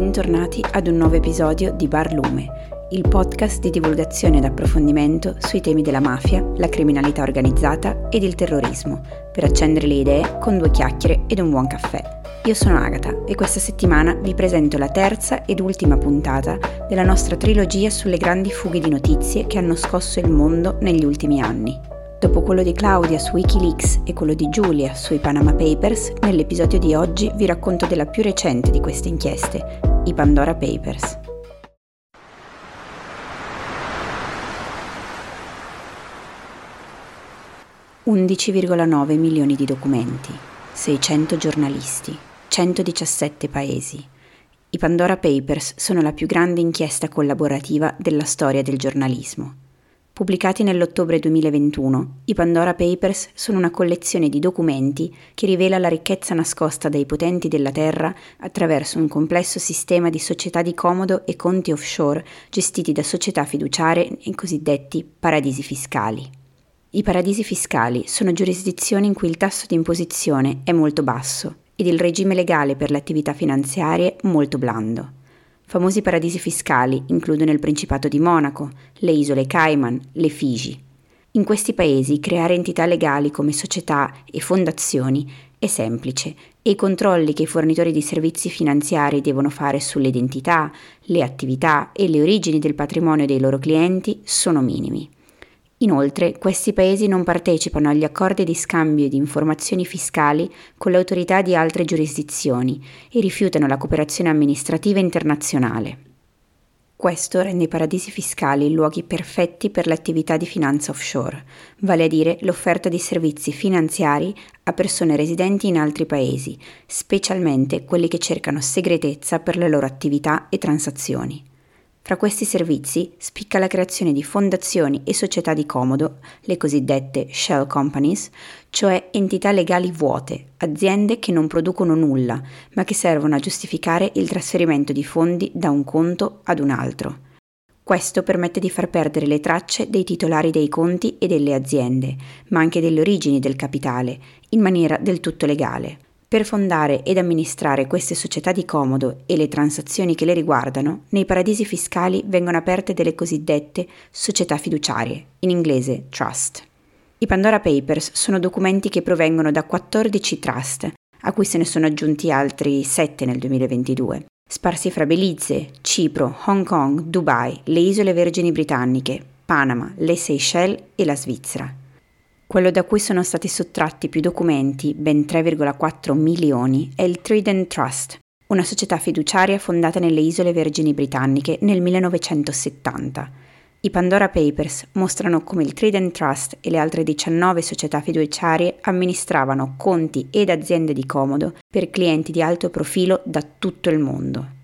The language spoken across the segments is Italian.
bentornati ad un nuovo episodio di Bar Lume, il podcast di divulgazione ed approfondimento sui temi della mafia, la criminalità organizzata ed il terrorismo, per accendere le idee con due chiacchiere ed un buon caffè. Io sono Agata e questa settimana vi presento la terza ed ultima puntata della nostra trilogia sulle grandi fughe di notizie che hanno scosso il mondo negli ultimi anni. Dopo quello di Claudia su Wikileaks e quello di Giulia sui Panama Papers, nell'episodio di oggi vi racconto della più recente di queste inchieste, i Pandora Papers. «11,9 milioni di documenti, 600 giornalisti, 117 paesi. I Pandora Papers sono la più grande inchiesta collaborativa della storia del giornalismo. Pubblicati nell'ottobre 2021, i Pandora Papers sono una collezione di documenti che rivela la ricchezza nascosta dai potenti della Terra attraverso un complesso sistema di società di comodo e conti offshore gestiti da società fiduciarie nei cosiddetti paradisi fiscali. I paradisi fiscali sono giurisdizioni in cui il tasso di imposizione è molto basso ed il regime legale per le attività finanziarie molto blando. Famosi paradisi fiscali includono il Principato di Monaco, le isole Cayman, le Figi. In questi paesi creare entità legali come società e fondazioni è semplice e i controlli che i fornitori di servizi finanziari devono fare sulle identità, le attività e le origini del patrimonio dei loro clienti sono minimi. Inoltre, questi paesi non partecipano agli accordi di scambio di informazioni fiscali con le autorità di altre giurisdizioni e rifiutano la cooperazione amministrativa internazionale. Questo rende i paradisi fiscali luoghi perfetti per l'attività di finanza offshore, vale a dire l'offerta di servizi finanziari a persone residenti in altri paesi, specialmente quelli che cercano segretezza per le loro attività e transazioni. Fra questi servizi spicca la creazione di fondazioni e società di comodo, le cosiddette shell companies, cioè entità legali vuote, aziende che non producono nulla, ma che servono a giustificare il trasferimento di fondi da un conto ad un altro. Questo permette di far perdere le tracce dei titolari dei conti e delle aziende, ma anche delle origini del capitale, in maniera del tutto legale. Per fondare ed amministrare queste società di comodo e le transazioni che le riguardano, nei paradisi fiscali vengono aperte delle cosiddette società fiduciarie, in inglese trust. I Pandora Papers sono documenti che provengono da 14 trust, a cui se ne sono aggiunti altri 7 nel 2022, sparsi fra Belize, Cipro, Hong Kong, Dubai, le Isole Vergini Britanniche, Panama, le Seychelles e la Svizzera. Quello da cui sono stati sottratti più documenti, ben 3,4 milioni, è il Trident Trust, una società fiduciaria fondata nelle Isole Vergini Britanniche nel 1970. I Pandora Papers mostrano come il Trident Trust e le altre 19 società fiduciarie amministravano conti ed aziende di comodo per clienti di alto profilo da tutto il mondo.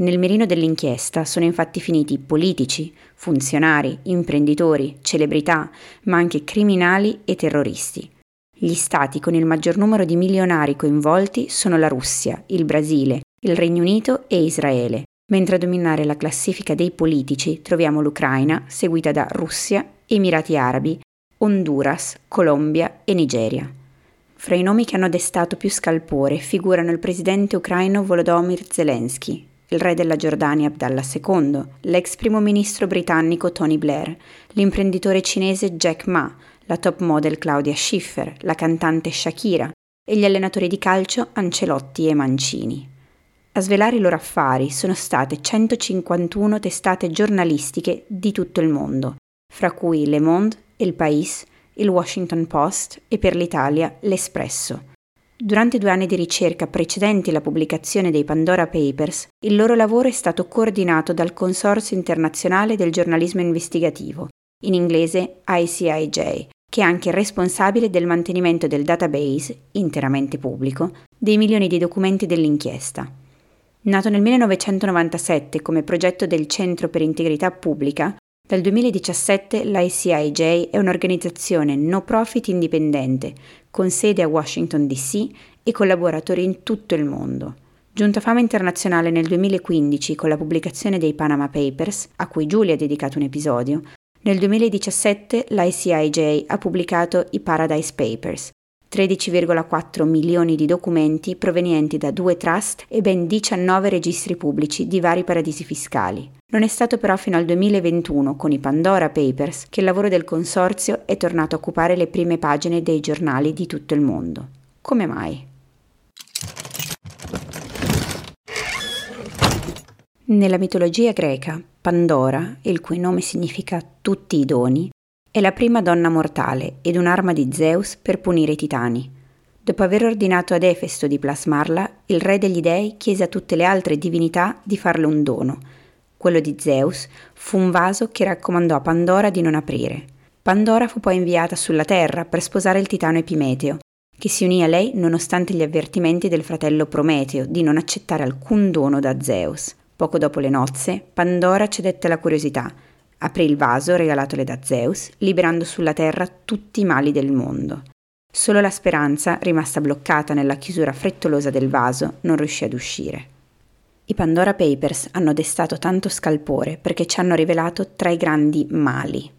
Nel mirino dell'inchiesta sono infatti finiti politici, funzionari, imprenditori, celebrità, ma anche criminali e terroristi. Gli stati con il maggior numero di milionari coinvolti sono la Russia, il Brasile, il Regno Unito e Israele, mentre a dominare la classifica dei politici troviamo l'Ucraina, seguita da Russia, Emirati Arabi, Honduras, Colombia e Nigeria. Fra i nomi che hanno destato più scalpore figurano il presidente ucraino Volodymyr Zelensky, il re della Giordania Abdallah II, l'ex primo ministro britannico Tony Blair, l'imprenditore cinese Jack Ma, la top model Claudia Schiffer, la cantante Shakira e gli allenatori di calcio Ancelotti e Mancini. A svelare i loro affari sono state 151 testate giornalistiche di tutto il mondo, fra cui Le Monde, Il País, il Washington Post e per l'Italia L'Espresso, Durante due anni di ricerca precedenti la pubblicazione dei Pandora Papers, il loro lavoro è stato coordinato dal Consorzio internazionale del giornalismo investigativo, in inglese ICIJ, che è anche responsabile del mantenimento del database, interamente pubblico, dei milioni di documenti dell'inchiesta. Nato nel 1997 come progetto del Centro per Integrità Pubblica, dal 2017 l'ICIJ è un'organizzazione no profit indipendente, con sede a Washington DC e collaboratori in tutto il mondo. Giunta fama internazionale nel 2015 con la pubblicazione dei Panama Papers, a cui Giulia ha dedicato un episodio, nel 2017 l'ICIJ ha pubblicato i Paradise Papers, 13,4 milioni di documenti provenienti da due trust e ben 19 registri pubblici di vari paradisi fiscali. Non è stato però fino al 2021, con i Pandora Papers, che il lavoro del consorzio è tornato a occupare le prime pagine dei giornali di tutto il mondo. Come mai? Nella mitologia greca, Pandora, il cui nome significa tutti i doni, è la prima donna mortale ed un'arma di Zeus per punire i titani. Dopo aver ordinato ad Efesto di plasmarla, il re degli dei chiese a tutte le altre divinità di farle un dono. Quello di Zeus fu un vaso che raccomandò a Pandora di non aprire. Pandora fu poi inviata sulla terra per sposare il titano Epimeteo, che si unì a lei nonostante gli avvertimenti del fratello Prometeo di non accettare alcun dono da Zeus. Poco dopo le nozze, Pandora cedette alla curiosità Aprì il vaso regalatole da Zeus, liberando sulla terra tutti i mali del mondo. Solo la speranza, rimasta bloccata nella chiusura frettolosa del vaso, non riuscì ad uscire. I Pandora Papers hanno destato tanto scalpore perché ci hanno rivelato tre grandi mali.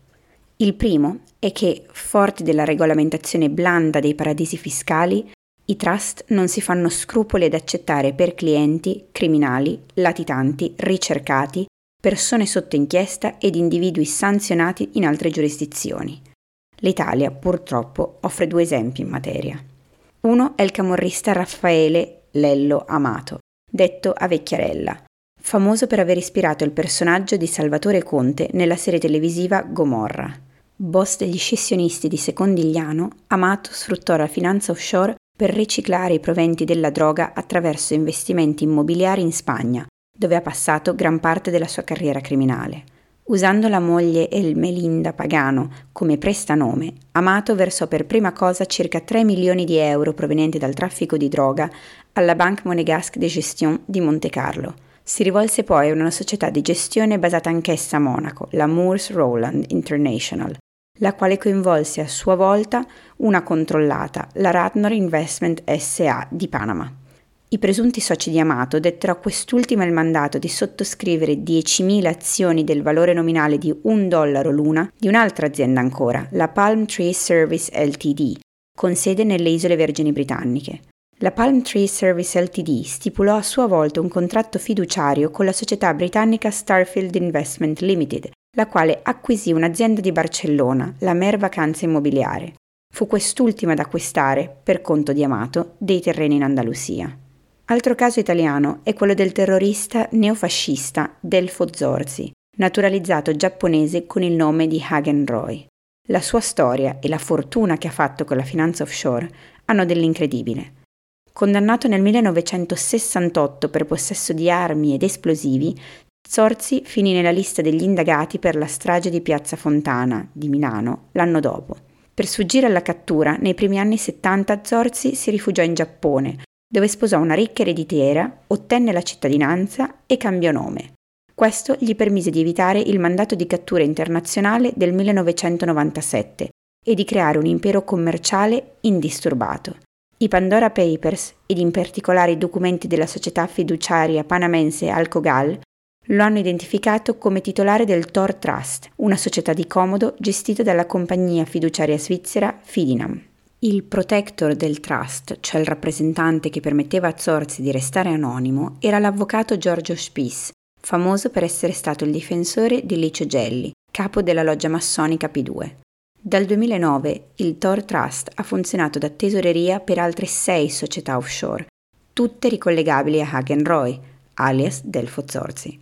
Il primo è che, forti della regolamentazione blanda dei paradisi fiscali, i trust non si fanno scrupoli ad accettare per clienti criminali, latitanti, ricercati persone sotto inchiesta ed individui sanzionati in altre giurisdizioni. L'Italia, purtroppo, offre due esempi in materia. Uno è il camorrista Raffaele Lello Amato, detto a Vecchiarella, famoso per aver ispirato il personaggio di Salvatore Conte nella serie televisiva Gomorra. Boss degli scissionisti di Secondigliano, Amato sfruttò la finanza offshore per riciclare i proventi della droga attraverso investimenti immobiliari in Spagna, dove ha passato gran parte della sua carriera criminale. Usando la moglie Elmelinda Pagano come prestanome, Amato versò per prima cosa circa 3 milioni di euro provenienti dal traffico di droga alla Banque Monégasque de Gestion di Monte Carlo. Si rivolse poi a una società di gestione basata anch'essa a Monaco, la Moores Rowland International, la quale coinvolse a sua volta una controllata, la Radnor Investment SA di Panama. I presunti soci di Amato dettero a quest'ultima il mandato di sottoscrivere 10.000 azioni del valore nominale di un dollaro l'una di un'altra azienda ancora, la Palm Tree Service Ltd, con sede nelle Isole Vergini Britanniche. La Palm Tree Service Ltd stipulò a sua volta un contratto fiduciario con la società britannica Starfield Investment Limited, la quale acquisì un'azienda di Barcellona, la Mer Vacanze Immobiliare. Fu quest'ultima ad acquistare, per conto di Amato, dei terreni in Andalusia. Altro caso italiano è quello del terrorista neofascista Delfo Zorzi, naturalizzato giapponese con il nome di Hagen Roy. La sua storia e la fortuna che ha fatto con la finanza offshore hanno dell'incredibile. Condannato nel 1968 per possesso di armi ed esplosivi, Zorzi finì nella lista degli indagati per la strage di Piazza Fontana di Milano l'anno dopo. Per sfuggire alla cattura, nei primi anni 70 Zorzi si rifugiò in Giappone, dove sposò una ricca ereditiera, ottenne la cittadinanza e cambiò nome. Questo gli permise di evitare il mandato di cattura internazionale del 1997 e di creare un impero commerciale indisturbato. I Pandora Papers, ed in particolare i documenti della società fiduciaria panamense Alcogal, lo hanno identificato come titolare del Tor Trust, una società di comodo gestita dalla compagnia fiduciaria svizzera Fidinam. Il protector del trust, cioè il rappresentante che permetteva a Zorzi di restare anonimo, era l'avvocato Giorgio Spies, famoso per essere stato il difensore di Licio Gelli, capo della loggia massonica P2. Dal 2009 il Tor Trust ha funzionato da tesoreria per altre sei società offshore, tutte ricollegabili a Hagen Roy, alias Delfo Zorzi.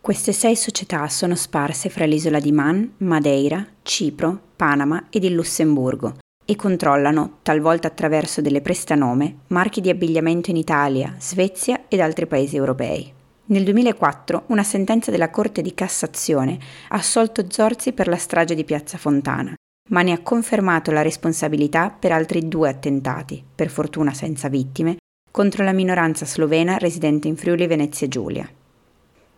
Queste sei società sono sparse fra l'isola di Man, Madeira, Cipro, Panama ed il Lussemburgo e controllano, talvolta attraverso delle prestanome, marchi di abbigliamento in Italia, Svezia ed altri paesi europei. Nel 2004 una sentenza della Corte di Cassazione ha assolto Zorzi per la strage di Piazza Fontana, ma ne ha confermato la responsabilità per altri due attentati, per fortuna senza vittime, contro la minoranza slovena residente in Friuli Venezia Giulia.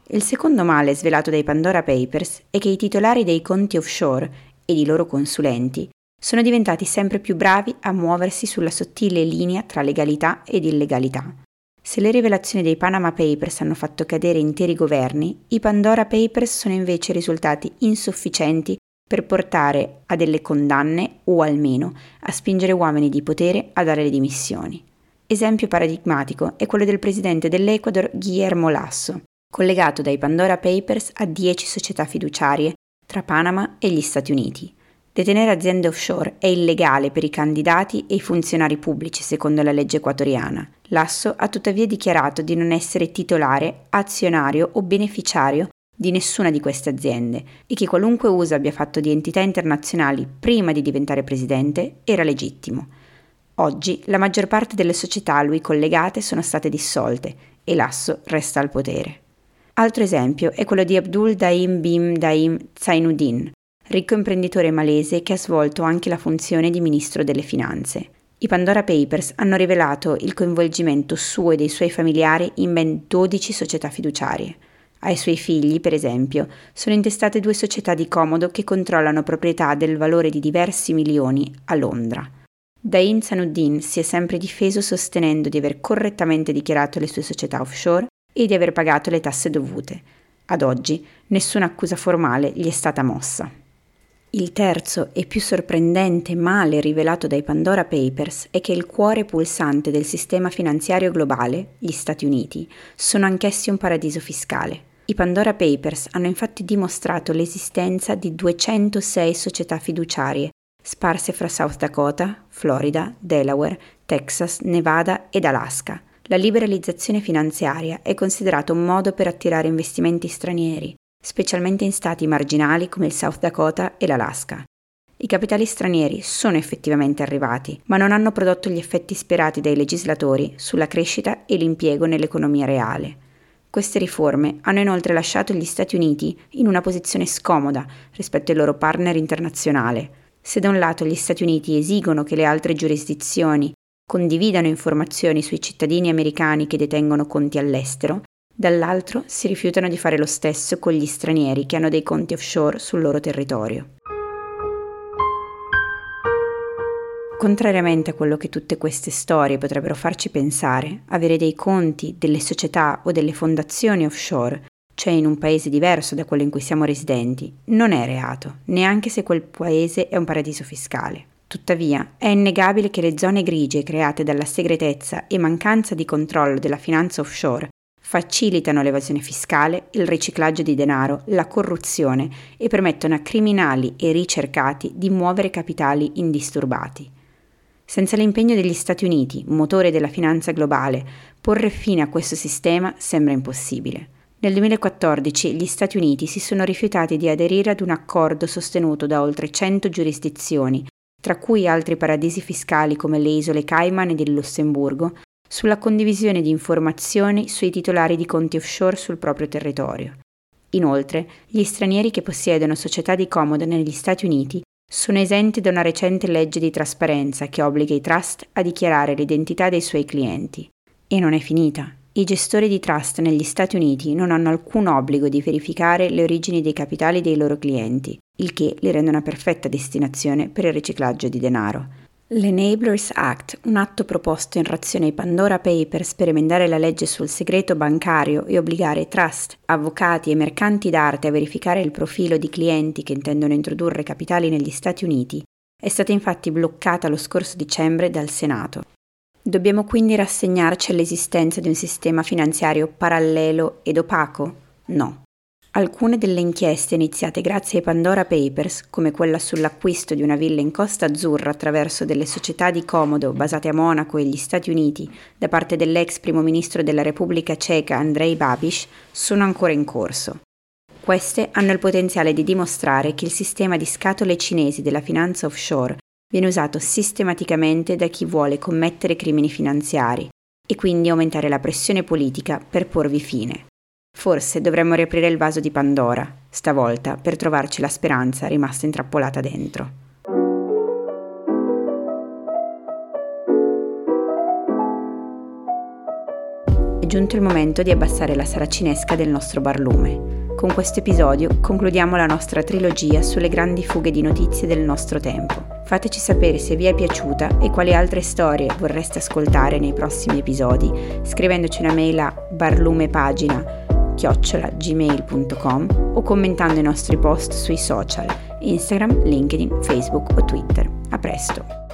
Il secondo male svelato dai Pandora Papers è che i titolari dei conti offshore ed i loro consulenti sono diventati sempre più bravi a muoversi sulla sottile linea tra legalità ed illegalità. Se le rivelazioni dei Panama Papers hanno fatto cadere interi governi, i Pandora Papers sono invece risultati insufficienti per portare a delle condanne o almeno a spingere uomini di potere a dare le dimissioni. Esempio paradigmatico è quello del presidente dell'Ecuador Guillermo Lasso, collegato dai Pandora Papers a 10 società fiduciarie tra Panama e gli Stati Uniti. Detenere aziende offshore è illegale per i candidati e i funzionari pubblici secondo la legge equatoriana. Lasso ha tuttavia dichiarato di non essere titolare, azionario o beneficiario di nessuna di queste aziende e che qualunque uso abbia fatto di entità internazionali prima di diventare presidente era legittimo. Oggi la maggior parte delle società a lui collegate sono state dissolte e Lasso resta al potere. Altro esempio è quello di Abdul Daim Bim Daim Zainuddin, ricco imprenditore malese che ha svolto anche la funzione di ministro delle finanze. I Pandora Papers hanno rivelato il coinvolgimento suo e dei suoi familiari in ben 12 società fiduciarie. Ai suoi figli, per esempio, sono intestate due società di comodo che controllano proprietà del valore di diversi milioni a Londra. Dain Sanuddin si è sempre difeso sostenendo di aver correttamente dichiarato le sue società offshore e di aver pagato le tasse dovute. Ad oggi nessuna accusa formale gli è stata mossa. Il terzo e più sorprendente male rivelato dai Pandora Papers è che il cuore pulsante del sistema finanziario globale, gli Stati Uniti, sono anch'essi un paradiso fiscale. I Pandora Papers hanno infatti dimostrato l'esistenza di 206 società fiduciarie sparse fra South Dakota, Florida, Delaware, Texas, Nevada ed Alaska, la liberalizzazione finanziaria è considerata un modo per attirare investimenti stranieri, specialmente in stati marginali come il South Dakota e l'Alaska. I capitali stranieri sono effettivamente arrivati, ma non hanno prodotto gli effetti sperati dai legislatori sulla crescita e l'impiego nell'economia reale. Queste riforme hanno inoltre lasciato gli Stati Uniti in una posizione scomoda rispetto ai loro partner internazionali. Se da un lato gli Stati Uniti esigono che le altre giurisdizioni condividano informazioni sui cittadini americani che detengono conti all'estero, dall'altro si rifiutano di fare lo stesso con gli stranieri che hanno dei conti offshore sul loro territorio. Contrariamente a quello che tutte queste storie potrebbero farci pensare, avere dei conti, delle società o delle fondazioni offshore, cioè in un paese diverso da quello in cui siamo residenti, non è reato, neanche se quel paese è un paradiso fiscale. Tuttavia, è innegabile che le zone grigie create dalla segretezza e mancanza di controllo della finanza offshore facilitano l'evasione fiscale, il riciclaggio di denaro, la corruzione e permettono a criminali e ricercati di muovere capitali indisturbati. Senza l'impegno degli Stati Uniti, motore della finanza globale, porre fine a questo sistema sembra impossibile. Nel 2014 gli Stati Uniti si sono rifiutati di aderire ad un accordo sostenuto da oltre 100 giurisdizioni tra cui altri paradisi fiscali come le isole Cayman ed il Lussemburgo, sulla condivisione di informazioni sui titolari di conti offshore sul proprio territorio. Inoltre, gli stranieri che possiedono società di comodo negli Stati Uniti sono esenti da una recente legge di trasparenza che obbliga i trust a dichiarare l'identità dei suoi clienti. E non è finita. I gestori di trust negli Stati Uniti non hanno alcun obbligo di verificare le origini dei capitali dei loro clienti il che li rende una perfetta destinazione per il riciclaggio di denaro. L'Enablers Act, un atto proposto in reazione ai Pandora Papers per emendare la legge sul segreto bancario e obbligare trust, avvocati e mercanti d'arte a verificare il profilo di clienti che intendono introdurre capitali negli Stati Uniti, è stata infatti bloccata lo scorso dicembre dal Senato. Dobbiamo quindi rassegnarci all'esistenza di un sistema finanziario parallelo ed opaco? No. Alcune delle inchieste iniziate grazie ai Pandora Papers, come quella sull'acquisto di una villa in Costa Azzurra attraverso delle società di comodo basate a Monaco e gli Stati Uniti da parte dell'ex primo ministro della Repubblica Ceca Andrei Babiš, sono ancora in corso. Queste hanno il potenziale di dimostrare che il sistema di scatole cinesi della finanza offshore viene usato sistematicamente da chi vuole commettere crimini finanziari e quindi aumentare la pressione politica per porvi fine. Forse dovremmo riaprire il vaso di Pandora, stavolta per trovarci la speranza rimasta intrappolata dentro. È giunto il momento di abbassare la saracinesca del nostro barlume. Con questo episodio concludiamo la nostra trilogia sulle grandi fughe di notizie del nostro tempo. Fateci sapere se vi è piaciuta e quali altre storie vorreste ascoltare nei prossimi episodi, scrivendoci una mail a barlumepagina.com chiocciolagmail.com o commentando i nostri post sui social Instagram, LinkedIn, Facebook o Twitter. A presto!